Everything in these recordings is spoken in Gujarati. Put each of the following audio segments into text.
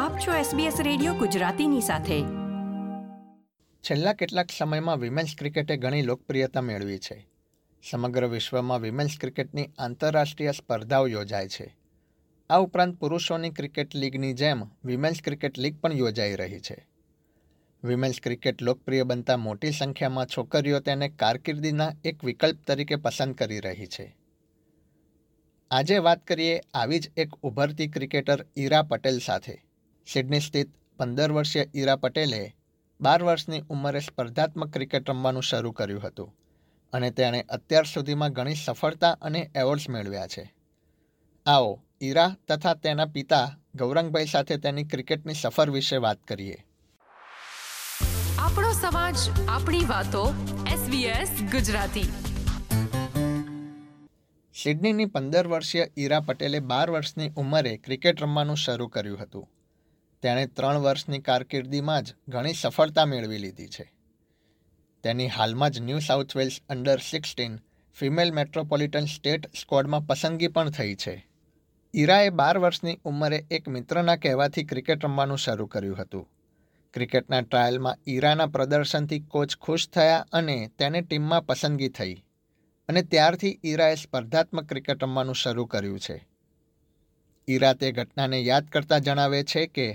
આપ છો SBS રેડિયો ગુજરાતીની સાથે છેલ્લા કેટલાક સમયમાં વિમેન્સ ક્રિકેટે ઘણી લોકપ્રિયતા મેળવી છે સમગ્ર વિશ્વમાં વિમેન્સ ક્રિકેટની આંતરરાષ્ટ્રીય સ્પર્ધાઓ યોજાય છે આ ઉપરાંત પુરુષોની ક્રિકેટ લીગની જેમ વિમેન્સ ક્રિકેટ લીગ પણ યોજાઈ રહી છે વિમેન્સ ક્રિકેટ લોકપ્રિય બનતા મોટી સંખ્યામાં છોકરીઓ તેને કારકિર્દીના એક વિકલ્પ તરીકે પસંદ કરી રહી છે આજે વાત કરીએ આવી જ એક ઉભરતી ક્રિકેટર ઈરા પટેલ સાથે સિડની સ્થિત પંદર વર્ષીય ઈરા પટેલે બાર વર્ષની ઉંમરે સ્પર્ધાત્મક ક્રિકેટ રમવાનું શરૂ કર્યું હતું અને તેણે અત્યાર સુધીમાં ઘણી સફળતા અને એવોર્ડ્સ મેળવ્યા છે આવો ઈરા તથા તેના પિતા ગૌરંગભાઈ સાથે તેની ક્રિકેટની સફર વિશે વાત કરીએ આપણો સમાજ આપણી વાતો એસબીએસ ગુજરાતી સિડનીની પંદર વર્ષીય ઈરા પટેલે બાર વર્ષની ઉંમરે ક્રિકેટ રમવાનું શરૂ કર્યું હતું તેણે ત્રણ વર્ષની કારકિર્દીમાં જ ઘણી સફળતા મેળવી લીધી છે તેની હાલમાં જ New South Wales under sixteen female metropolitan state સ્કોડમાં પસંદગી પણ થઈ છે ઈરાએ બાર વર્ષની ઉંમરે એક મિત્રના કહેવાથી ક્રિકેટ રમવાનું શરૂ કર્યું હતું ક્રિકેટના ટ્રાયલમાં ઈરાના પ્રદર્શનથી કોચ ખુશ થયા અને તેને ટીમમાં પસંદગી થઈ અને ત્યારથી ઈરાએ સ્પર્ધાત્મક ક્રિકેટ રમવાનું શરૂ કર્યું છે ઈરા તે ઘટનાને યાદ કરતા જણાવે છે કે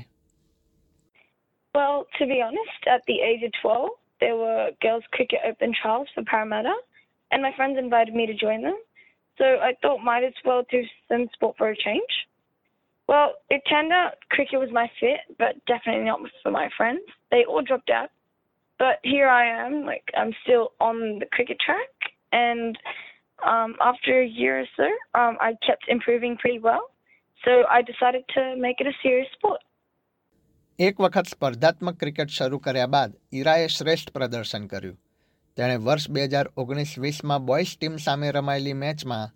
Well, to be honest, at the age of 12, there were girls' cricket open trials for Parramatta, and my friends invited me to join them. So I thought might as well do some sport for a change. Well, it turned out cricket was my fit, but definitely not for my friends. They all dropped out. But here I am, like I'm still on the cricket track, and um, after a year or so, um, I kept improving pretty well. So I decided to make it a serious sport. એક વખત સ્પર્ધાત્મક ક્રિકેટ શરૂ કર્યા બાદ ઈરાએ શ્રેષ્ઠ પ્રદર્શન કર્યું તેણે વર્ષ બે હજાર ઓગણીસ વીસમાં બોયઝ ટીમ સામે રમાયેલી મેચમાં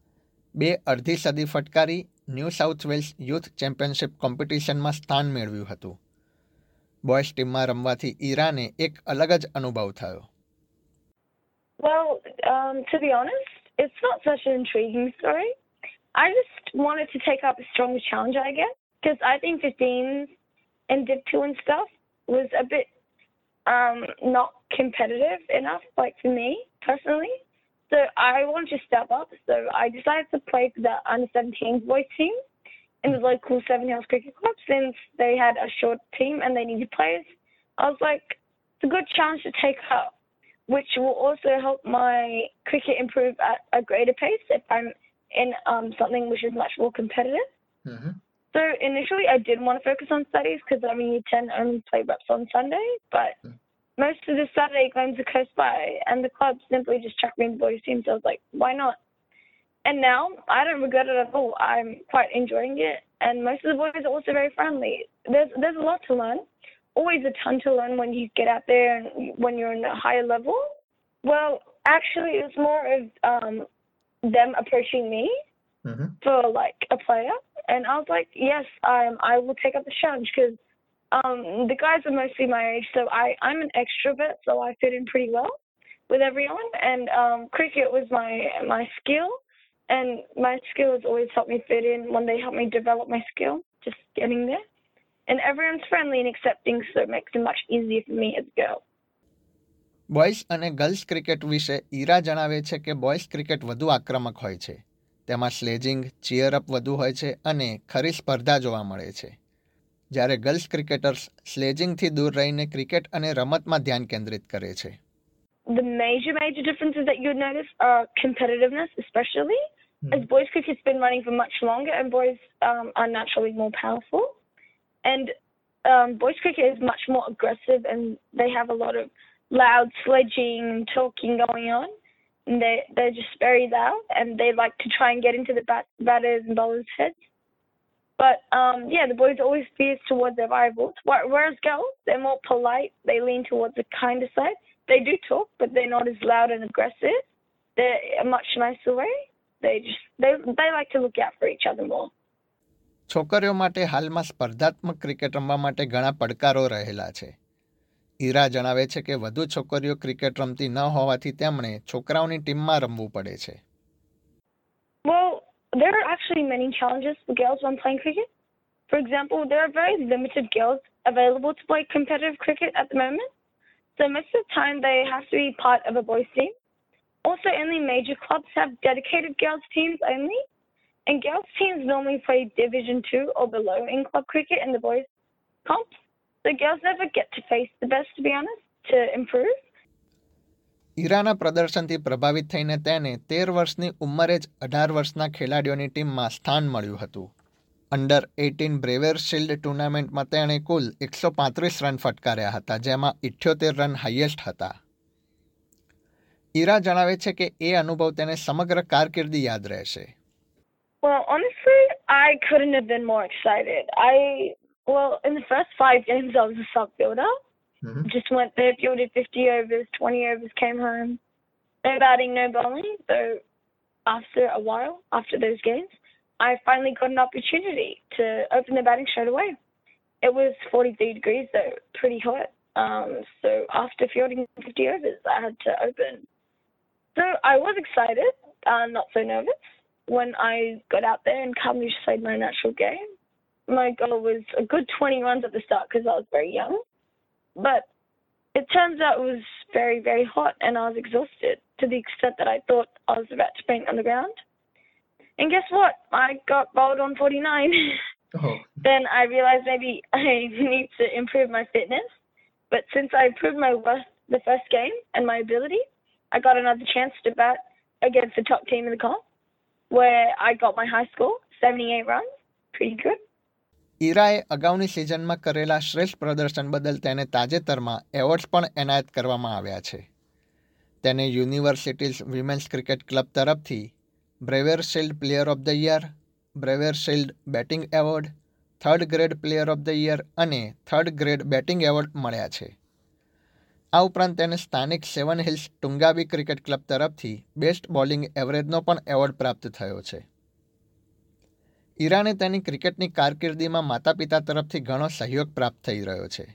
બે અડધી સદી ફટકારી New South Wales youth championship કોમ્પિટિશનમાં સ્થાન મેળવ્યું હતું બોયઝ ટીમમાં રમવાથી ઈરાને એક અલગ જ અનુભવ થયો Well, um, to be honest, it's not such an intriguing story. I just wanted to take up a stronger challenge, I guess, because I think 15s and Div 2 and stuff was a bit um, not competitive enough, like for me personally. So I wanted to step up. So I decided to play for the under seventeen boys team in the local Seven Hills Cricket Club since they had a short team and they needed players. I was like, it's a good chance to take up, which will also help my cricket improve at a greater pace if I'm in um, something which is much more competitive. Mm-hmm. So initially, I did want to focus on studies because I'm in Year 10 only play reps on Sunday, but yeah. Hmm. most of the Saturday games are close by, and the club simply just chucked me in the boys' team, so I was like, why not? And now I don't regret it at all. I'm quite enjoying it, and most of the boys are also very friendly. There's there's a lot to learn, always a ton to learn when you get out there and when you're in a higher level. Well, actually, it's more of um, them approaching me mm-hmm. for like a player and I was like, yes, um, I will take up the challenge because um, the guys are mostly my age, so I, I'm an extrovert, so I fit in pretty well with everyone. And um, cricket was my my skill, and my skill has always helped me fit in when they helped me develop my skill, just getting there. And everyone's friendly and accepting, so it makes it much easier for me as a girl. Boys અને ગર્લ્સ ક્રિકેટ વિશે ઈરા જણાવે છે કે બોયઝ ક્રિકેટ વધુ આક્રમક હોય છે તેમાં સ્લેજિંગ ચીયરઅપ વધુ હોય છે અને ખરી સ્પર્ધા જોવા મળે છે જ્યારે ગર્લ્સ ક્રિકેટર્સ સ્લેજિંગથી દૂર રહીને ક્રિકેટ અને રમતમાં ધ્યાન કેન્દ્રિત કરે છે The major major differences that you would notice are competitiveness, especially mm. as boys' cricket's been running for much longer, and boys um, are naturally more powerful. And um, boys' cricket is much more aggressive, and they have a lot of loud sledging and talking going on. and they they're just very loud and they like to try and get into the bat- batters and bowlers' heads. But um, yeah, the boys are always fierce towards their rivals, whereas girls they're more polite. They lean towards the kinder side. They do talk, but they're not as loud and aggressive. They're a much nicer way. They just they they like to look out for each other more. છોકરીઓ માટે હાલમાં સ્પર્ધાત્મક ક્રિકેટ રમવા માટે ઘણા પડકારો રહેલા છે ઈરા જણાવે છે કે વધુ છોકરીઓ ક્રિકેટ રમતી ન હોવાથી તેમણે છોકરાઓની ટીમમાં રમવું પડે છે Well, there are actually many challenges for girls when playing cricket. For example, there are very limited girls available to play competitive cricket at the moment. So most of the time they have to be part of a boys team. Also, only major clubs have dedicated girls teams only. And girls teams normally play Division 2 or below in club cricket and the boys comps. ઈરાના પ્રદર્શનથી પ્રભાવિત થઈને તેને તેર વર્ષની ઉંમરે જ અઢાર વર્ષના ખેલાડીઓની ટીમમાં સ્થાન મળ્યું હતું અંડર એટીન બ્રેવેર શિલ્ડ ટુર્નામેન્ટમાં તેણે કુલ એકસો પાંત્રીસ રન ફટકાર્યા હતા જેમાં ઇઠ્યોતેર રન હાઈએસ્ટ હતા ઈરા જણાવે છે કે એ અનુભવ તેને સમગ્ર કારકિર્દી યાદ રહેશે Well, honestly, I couldn't have been more excited. I Well, in the first five games, I was a sub builder. Mm-hmm. Just went there, fielded 50 overs, 20 overs, came home. No batting, no bowling. So after a while, after those games, I finally got an opportunity to open the batting straight away. It was 43 degrees, though, pretty hot. Um, so after fielding 50 overs, I had to open. So I was excited, uh, not so nervous, when I got out there and calmly just played my natural game my goal oh, was a good 20 runs at the start because I was very young. But it turns out it was very, very hot and I was exhausted to the extent that I thought I was about to faint on the ground. And guess what? I got bowled on 49. Oh. then I realized maybe I need to improve my fitness. But since I improved my worth the first game and my ability, I got another chance to bat against the top team in the comp, where I got my high score, 78 runs, pretty good. ઈરાએ અગાઉની સિઝનમાં કરેલા શ્રેષ્ઠ પ્રદર્શન બદલ તેને તાજેતરમાં એવોર્ડ્સ પણ એનાયત કરવામાં આવ્યા છે તેને યુનિવર્સિટીઝ વિમેન્સ ક્રિકેટ ક્લબ તરફથી Brewer Shield player of the year Brewer Shield batting award third grade player of the year અને થર્ડ ગ્રેડ બેટિંગ એવોર્ડ મળ્યા છે આ ઉપરાંત તેને સ્થાનિક Seven Hills Toongabbie cricket club તરફથી બેસ્ટ બોલિંગ એવરેજનો પણ એવોર્ડ પ્રાપ્ત થયો છે ઈરાને તેની ક્રિકેટની કારકિર્દીમાં માતા પિતા તરફથી ઘણો સહયોગ પ્રાપ્ત થઈ રહ્યો છે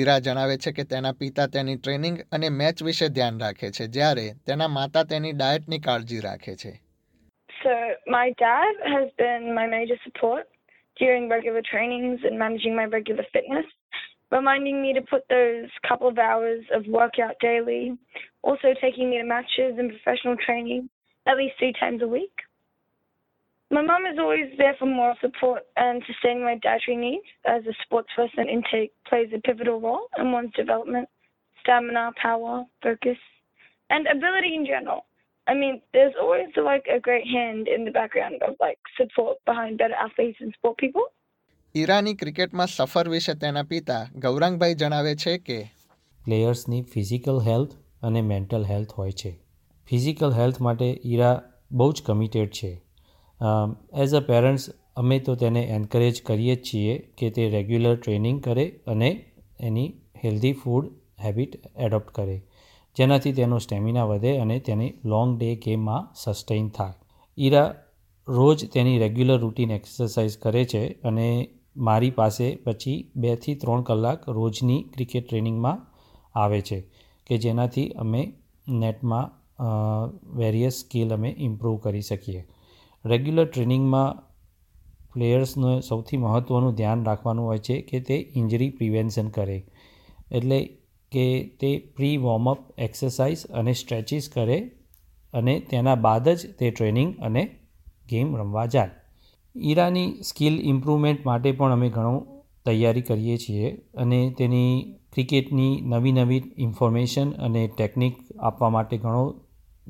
ઈરા જણાવે છે કે તેના પિતા તેની ટ્રેનિંગ અને મેચ વિશે ધ્યાન રાખે છે જ્યારે તેના માતા તેની ડાયટની કાળજી રાખે છે So my dad has been my major support during regular trainings and managing my regular fitness, reminding me to put those couple of hours of workout daily, also taking me to matches and professional training at least three times a week. My mum is always there for moral support and sustaining my dietary needs as a sports person intake plays a pivotal role in one's development, stamina, power, focus, and ability in general. I mean, there's always like a great hand in the background of like support behind better athletes and sport people. Irani ક્રિકેટમાં સફર વિશે તેના પિતા ગૌરાંગભાઈ જણાવે છે કે પ્લેયર્સની ફિઝિકલ હેલ્થ અને મેન્ટલ હેલ્થ હોય છે ફિઝિકલ હેલ્થ માટે ઈરા બહુ જ કમિટેડ છે એઝ અ પેરેન્ટ્સ અમે તો તેને એન્કરેજ કરીએ જ છીએ કે તે રેગ્યુલર ટ્રેનિંગ કરે અને એની હેલ્ધી ફૂડ હેબિટ એડોપ્ટ કરે જેનાથી તેનો સ્ટેમિના વધે અને તેની લોંગ ડે ગેમમાં સસ્ટેઇન થાય ઈરા રોજ તેની રેગ્યુલર રૂટીન એક્સરસાઇઝ કરે છે અને મારી પાસે પછી બેથી ત્રણ કલાક રોજની ક્રિકેટ ટ્રેનિંગમાં આવે છે કે જેનાથી અમે નેટમાં વેરિયસ સ્કિલ અમે ઇમ્પ્રૂવ કરી શકીએ રેગ્યુલર ટ્રેનિંગમાં પ્લેયર્સને સૌથી મહત્ત્વનું ધ્યાન રાખવાનું હોય છે કે તે ઇન્જરી પ્રિવેન્શન કરે એટલે કે તે પ્રી વોર્મઅપ એક્સરસાઇઝ અને સ્ટ્રેચિસ કરે અને તેના બાદ જ તે ટ્રેનિંગ અને ગેમ રમવા જાય ઈરાની સ્કિલ ઇમ્પ્રુવમેન્ટ માટે પણ અમે ઘણો તૈયારી કરીએ છીએ અને તેની ક્રિકેટની નવી નવી ઇન્ફોર્મેશન અને ટેકનિક આપવા માટે ઘણો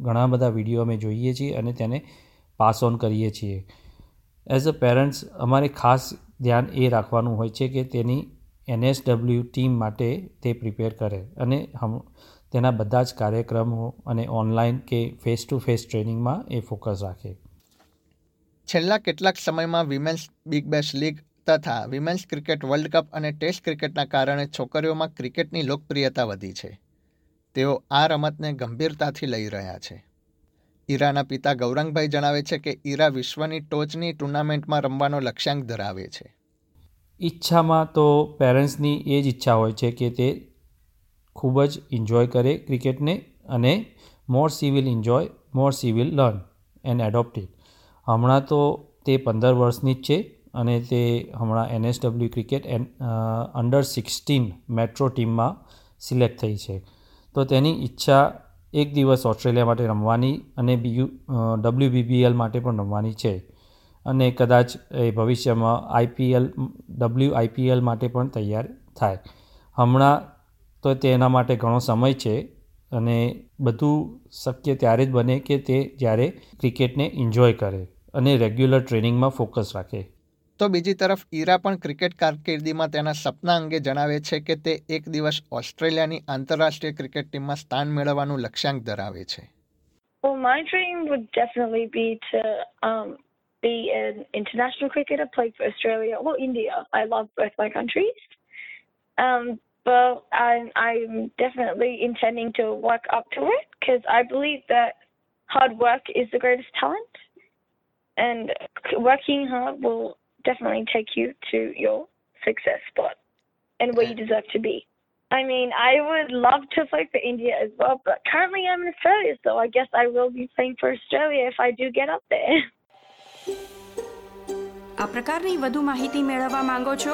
ઘણા બધા વિડીયો અમે જોઈએ છીએ અને તેને પાસ ઓન કરીએ છીએ એઝ અ પેરેન્ટ્સ અમારે ખાસ ધ્યાન એ રાખવાનું હોય છે કે તેની એનએસડબલ્યુ ટીમ માટે તે પ્રિપેર કરે અને હમ તેના બધા જ કાર્યક્રમો અને ઓનલાઈન કે ફેસ ટુ ફેસ ટ્રેનિંગમાં એ ફોકસ રાખે છેલ્લા કેટલાક સમયમાં વિમેન્સ બિગ બેશ લીગ તથા વિમેન્સ ક્રિકેટ વર્લ્ડ કપ અને ટેસ્ટ ક્રિકેટના કારણે છોકરીઓમાં ક્રિકેટની લોકપ્રિયતા વધી છે તેઓ આ રમતને ગંભીરતાથી લઈ રહ્યા છે ઈરાના પિતા ગૌરંગભાઈ જણાવે છે કે ઈરા વિશ્વની ટોચની ટુર્નામેન્ટમાં રમવાનો લક્ષ્યાંક ધરાવે છે ઈચ્છામાં તો પેરેન્ટ્સની એ જ ઈચ્છા હોય છે કે તે ખૂબ જ ઇન્જોય કરે ક્રિકેટને અને more she will enjoy more she will learn and adopted હમણાં તો તે પંદર વર્ષની જ છે અને તે હમણાં NSW cricket and under sixteen metro ટીમમાં સિલેક્ટ થઈ છે તો તેની ઈચ્છા એક દિવસ ઓસ્ટ્રેલિયા માટે રમવાની અને ડબલ્યુ બીબીએલ માટે પણ રમવાની છે અને કદાચ એ ભવિષ્યમાં આઈપીએલ ડબલ્યુ આઈપીએલ માટે પણ તૈયાર થાય હમણાં તો તેના માટે ઘણો સમય છે અને બધું શક્ય ત્યારે જ બને કે તે જ્યારે ક્રિકેટને એન્જોય કરે અને રેગ્યુલર ટ્રેનિંગમાં ફોકસ રાખે તો બીજી તરફ ઈરા પણ ક્રિકેટ કારકિર્દીમાં તેના સપના અંગે જણાવે છે કે તે એક દિવસ ઓસ્ટ્રેલિયાની આંતરરાષ્ટ્રીય ક્રિકેટ ટીમમાં સ્થાન મેળવવાનું લક્ષ્યાંક ધરાવે છે Well, my dream would definitely be to um, be an international cricketer, play for Australia or India. I love both my countries. Um, but I'm, I'm definitely intending to work up to it because I believe that hard work is the greatest talent. And working hard will definitely take you to your success spot and where you deserve to be. I mean, I would love to play for India as well, but currently I'm in Australia, so I guess I will be playing for Australia if I do get up there. આ પ્રકારની વધુ માહિતી મેળવવા માંગો છો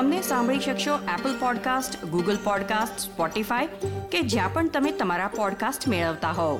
અમને સાંભળી શકશો Apple podcast Google podcast Spotify કે જ્યાં પણ તમે તમારા પોડકાસ્ટ મેળવતા હોવ